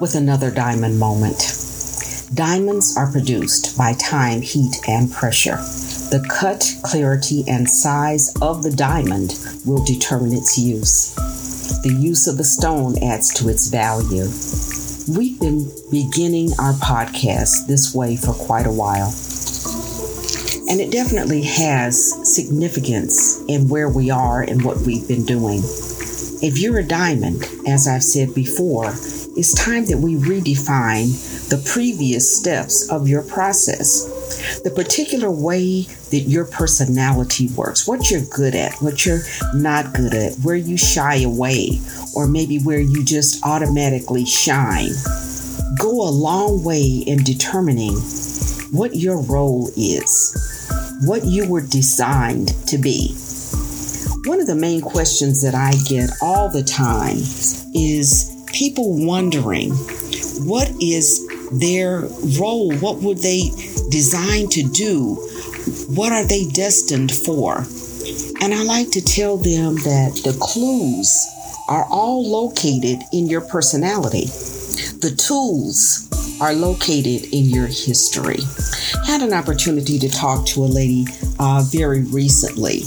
With another diamond moment. Diamonds are produced by time, heat, and pressure. The cut, clarity, and size of the diamond will determine its use. The use of the stone adds to its value. We've been beginning our podcast this way for quite a while. And it definitely has significance in where we are and what we've been doing. If you're a diamond, as I've said before, it's time that we redefine the previous steps of your process. The particular way that your personality works, what you're good at, what you're not good at, where you shy away, or maybe where you just automatically shine, go a long way in determining what your role is, what you were designed to be. One of the main questions that I get all the time is people wondering what is their role? What would they design to do? What are they destined for? And I like to tell them that the clues are all located in your personality. The tools are located in your history. Had an opportunity to talk to a lady uh, very recently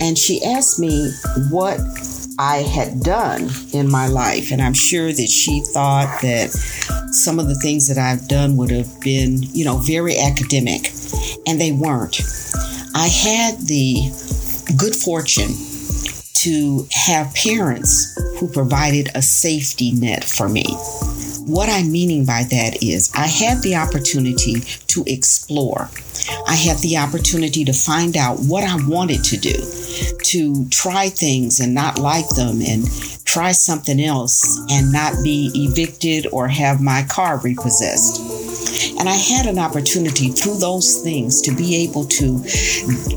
and she asked me what I had done in my life. And I'm sure that she thought that some of the things that I've done would have been, you know, very academic, and they weren't. I had the good fortune to have parents who provided a safety net for me. What I'm meaning by that is I had the opportunity to explore. I had the opportunity to find out what I wanted to do, to try things and not like them, and try something else and not be evicted or have my car repossessed. And I had an opportunity through those things to be able to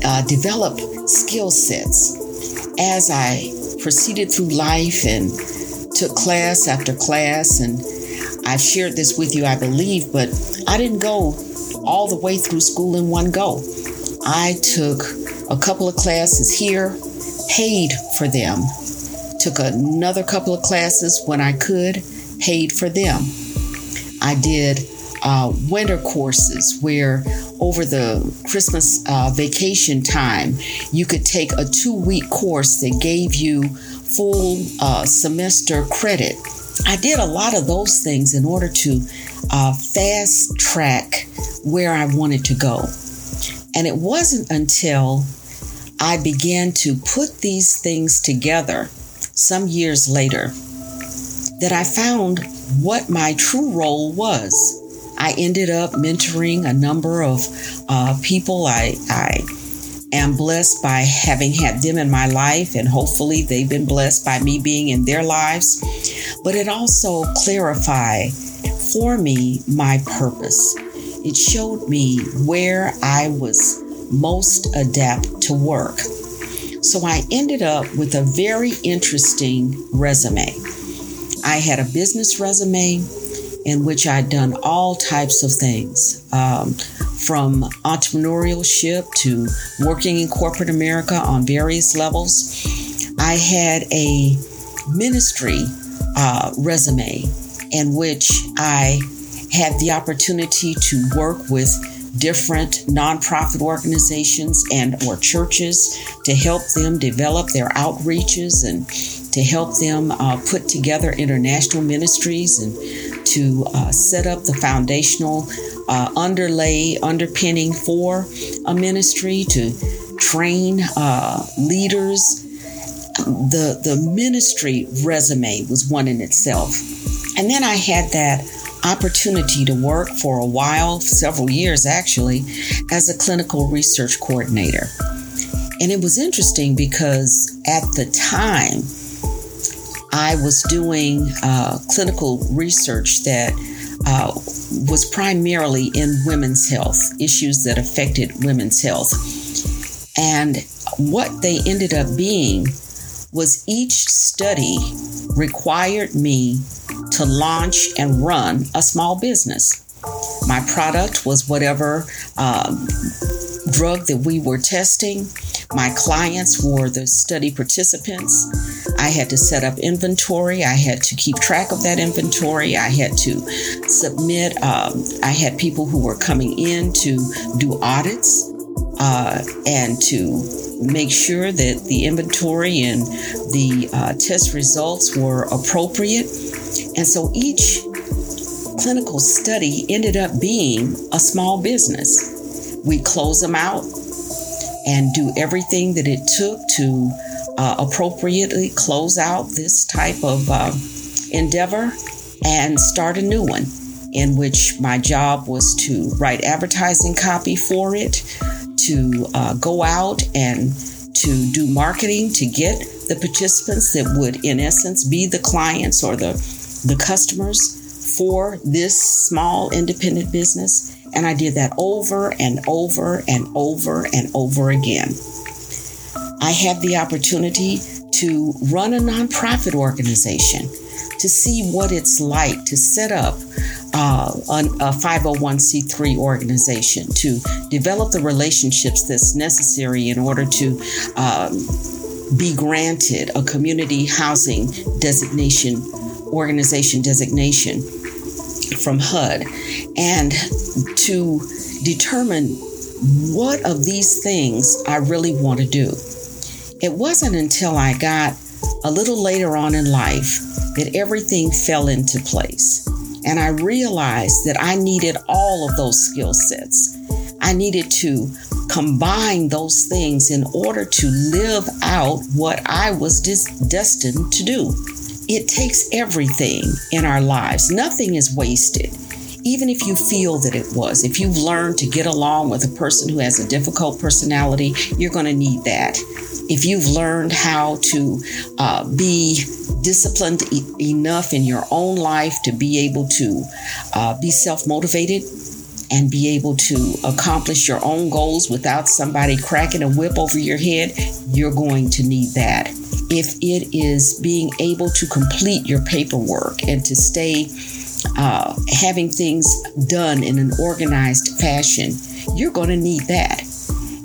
uh, develop skill sets as I proceeded through life and took class after class and I've shared this with you, I believe, but I didn't go all the way through school in one go. I took a couple of classes here, paid for them, took another couple of classes when I could, paid for them. I did uh, winter courses where over the Christmas uh, vacation time, you could take a two week course that gave you full uh, semester credit I did a lot of those things in order to uh, fast track where I wanted to go. And it wasn't until I began to put these things together some years later that I found what my true role was. I ended up mentoring a number of uh, people. I, I am blessed by having had them in my life, and hopefully they've been blessed by me being in their lives. But it also clarified for me my purpose. It showed me where I was most adept to work. So I ended up with a very interesting resume. I had a business resume in which I'd done all types of things. Um, from entrepreneurship to working in corporate America on various levels. I had a ministry uh, resume in which I had the opportunity to work with different nonprofit organizations and or churches to help them develop their outreaches and to help them uh, put together international ministries and to uh, set up the foundational uh, underlay, underpinning for a ministry, to train uh, leaders. The, the ministry resume was one in itself. And then I had that opportunity to work for a while, several years actually, as a clinical research coordinator. And it was interesting because at the time, I was doing uh, clinical research that uh, was primarily in women's health, issues that affected women's health. And what they ended up being was each study required me to launch and run a small business. My product was whatever um, drug that we were testing. My clients were the study participants. I had to set up inventory. I had to keep track of that inventory. I had to submit. Um, I had people who were coming in to do audits uh, and to make sure that the inventory and the uh, test results were appropriate. And so each clinical study ended up being a small business. We close them out and do everything that it took to uh, appropriately close out this type of uh, endeavor and start a new one in which my job was to write advertising copy for it, to uh, go out and to do marketing to get the participants that would, in essence, be the clients or the, the customers for this small independent business. And I did that over and over and over and over again. I had the opportunity to run a nonprofit organization to see what it's like to set up uh, a 501c3 organization, to develop the relationships that's necessary in order to um, be granted a community housing designation, organization designation from HUD, and to determine what of these things I really want to do. It wasn't until I got a little later on in life that everything fell into place. And I realized that I needed all of those skill sets. I needed to combine those things in order to live out what I was destined to do. It takes everything in our lives, nothing is wasted even if you feel that it was. If you've learned to get along with a person who has a difficult personality, you're going to need that. If you've learned how to uh, be disciplined e- enough in your own life to be able to uh, be self motivated and be able to accomplish your own goals without somebody cracking a whip over your head, you're going to need that. If it is being able to complete your paperwork and to stay uh, having things done in an organized fashion, you're going to need that.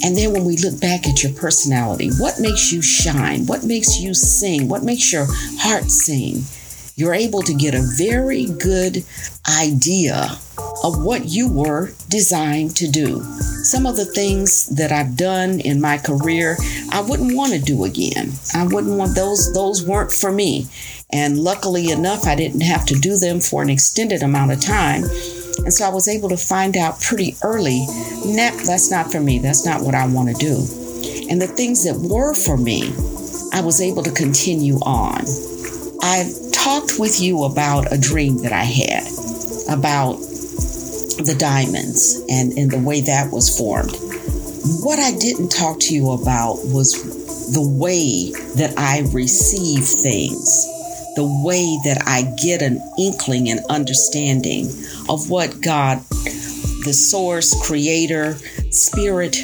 And then when we look back at your personality, what makes you shine? What makes you sing? What makes your heart sing? You're able to get a very good idea of what you were designed to do. Some of the things that I've done in my career, I wouldn't want to do again. I wouldn't want those those weren't for me. And luckily enough, I didn't have to do them for an extended amount of time. And so I was able to find out pretty early, nah, that's not for me. That's not what I want to do. And the things that were for me, I was able to continue on. I've talked with you about a dream that I had about the diamonds and, and the way that was formed. What I didn't talk to you about was the way that I receive things the way that I get an inkling and understanding of what God, the source, creator, spirit,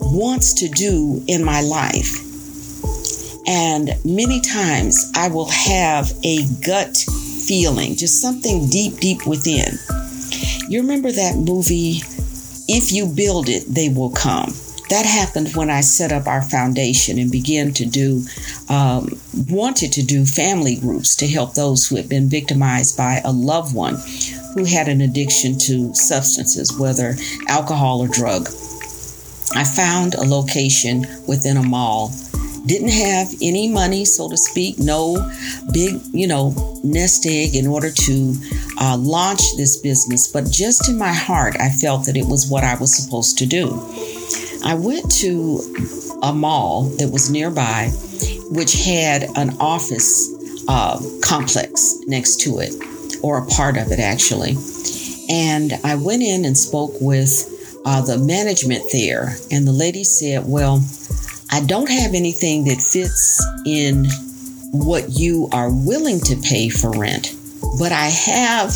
wants to do in my life. And many times I will have a gut feeling, just something deep, deep within. You remember that movie, If You Build It, They Will Come? That happened when I set up our foundation and began to do, um, wanted to do family groups to help those who had been victimized by a loved one who had an addiction to substances, whether alcohol or drug. I found a location within a mall. Didn't have any money, so to speak, no big, you know, nest egg in order to uh, launch this business. But just in my heart, I felt that it was what I was supposed to do. I went to a mall that was nearby, which had an office uh, complex next to it, or a part of it actually. And I went in and spoke with uh, the management there, and the lady said, Well, I don't have anything that fits in what you are willing to pay for rent, but I have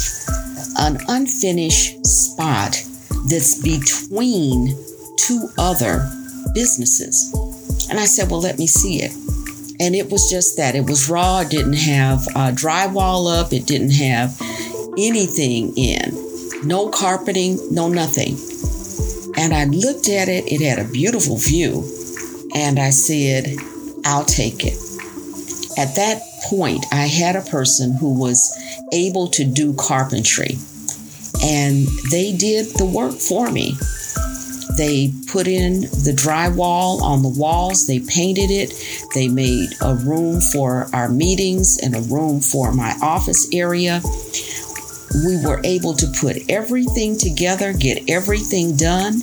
an unfinished spot that's between two other businesses. And I said, Well, let me see it. And it was just that. It was raw. It didn't have uh, drywall up. It didn't have anything in. No carpeting, no nothing. And I looked at it. It had a beautiful view. And I said, I'll take it. at that point, I had a person who was able to do carpentry, and they did the work for me. They put in the drywall on the walls, they painted it, they made a room for our meetings and a room for my office area. We were able to put everything together, get everything done,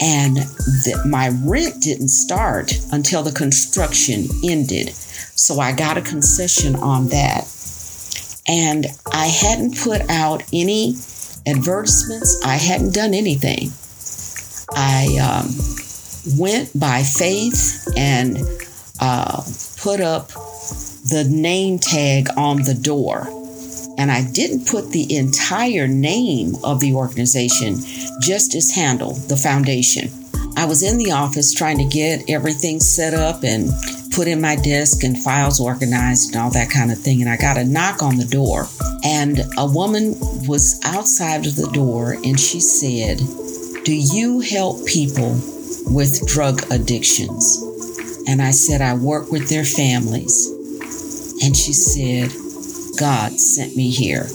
and the, my rent didn't start until the construction ended. So I got a concession on that. And I hadn't put out any advertisements, I hadn't done anything. I um, went by faith and uh, put up the name tag on the door. And I didn't put the entire name of the organization, just as handle, the foundation. I was in the office trying to get everything set up and put in my desk and files organized and all that kind of thing. And I got a knock on the door. And a woman was outside of the door and she said, do you help people with drug addictions? And I said, I work with their families. And she said, God sent me here.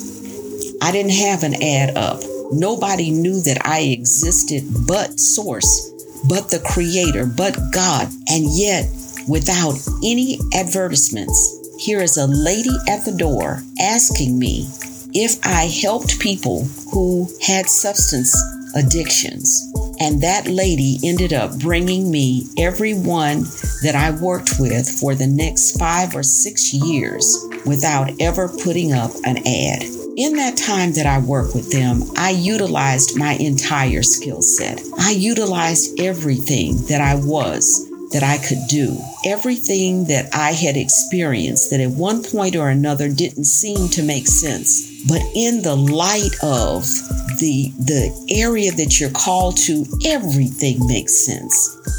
I didn't have an ad up. Nobody knew that I existed but Source, but the Creator, but God. And yet, without any advertisements, here is a lady at the door asking me if I helped people who had substance addictions. And that lady ended up bringing me everyone that I worked with for the next five or six years without ever putting up an ad. In that time that I worked with them, I utilized my entire skill set. I utilized everything that I was that I could do. Everything that I had experienced that at one point or another didn't seem to make sense. But in the light of the the area that you're called to, everything makes sense.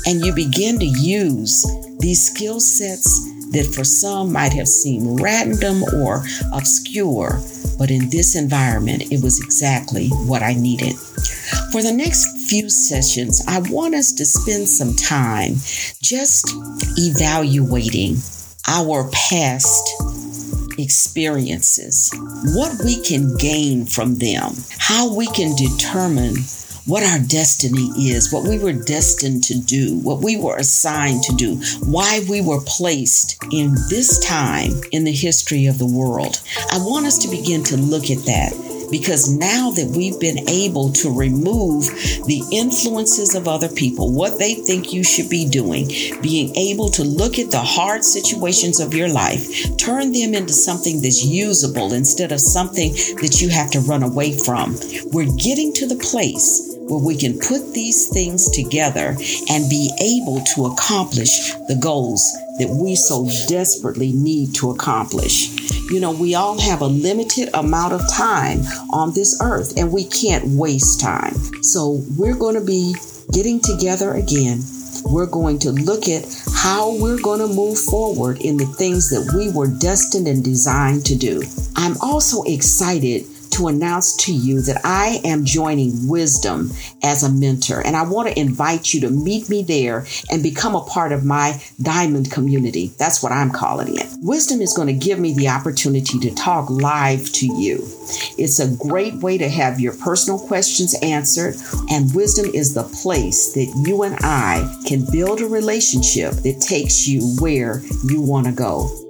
And you begin to use these skill sets that for some might have seemed random or obscure, but in this environment, it was exactly what I needed. For the next few sessions, I want us to spend some time just evaluating our past experiences, what we can gain from them, how we can determine what our destiny is, what we were destined to do, what we were assigned to do, why we were placed in this time in the history of the world. I want us to begin to look at that because now that we've been able to remove the influences of other people, what they think you should be doing, being able to look at the hard situations of your life, turn them into something that's usable instead of something that you have to run away from, we're getting to the place where we can put these things together and be able to accomplish the goals that we so desperately need to accomplish. You know, we all have a limited amount of time on this earth and we can't waste time. So we're going to be getting together again. We're going to look at how we're going to move forward in the things that we were destined and designed to do. I'm also excited to announce to you that I am joining Wisdom as a mentor. And I want to invite you to meet me there and become a part of my diamond community. That's what I'm calling it. Wisdom is going to give me the opportunity to talk live to you. It's a great way to have your personal questions answered, and wisdom is the place that you and I can build a relationship that takes you where you want to go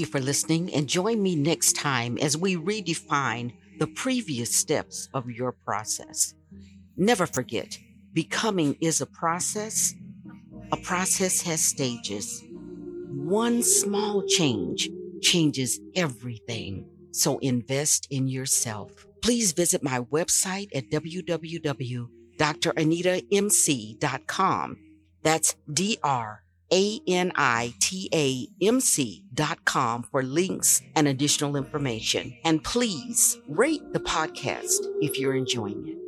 you for listening and join me next time as we redefine the previous steps of your process. Never forget, becoming is a process. A process has stages. One small change changes everything. So invest in yourself. Please visit my website at www.dranitamc.com. That's D R a-N-I-T-A-M-C dot com for links and additional information. And please rate the podcast if you're enjoying it.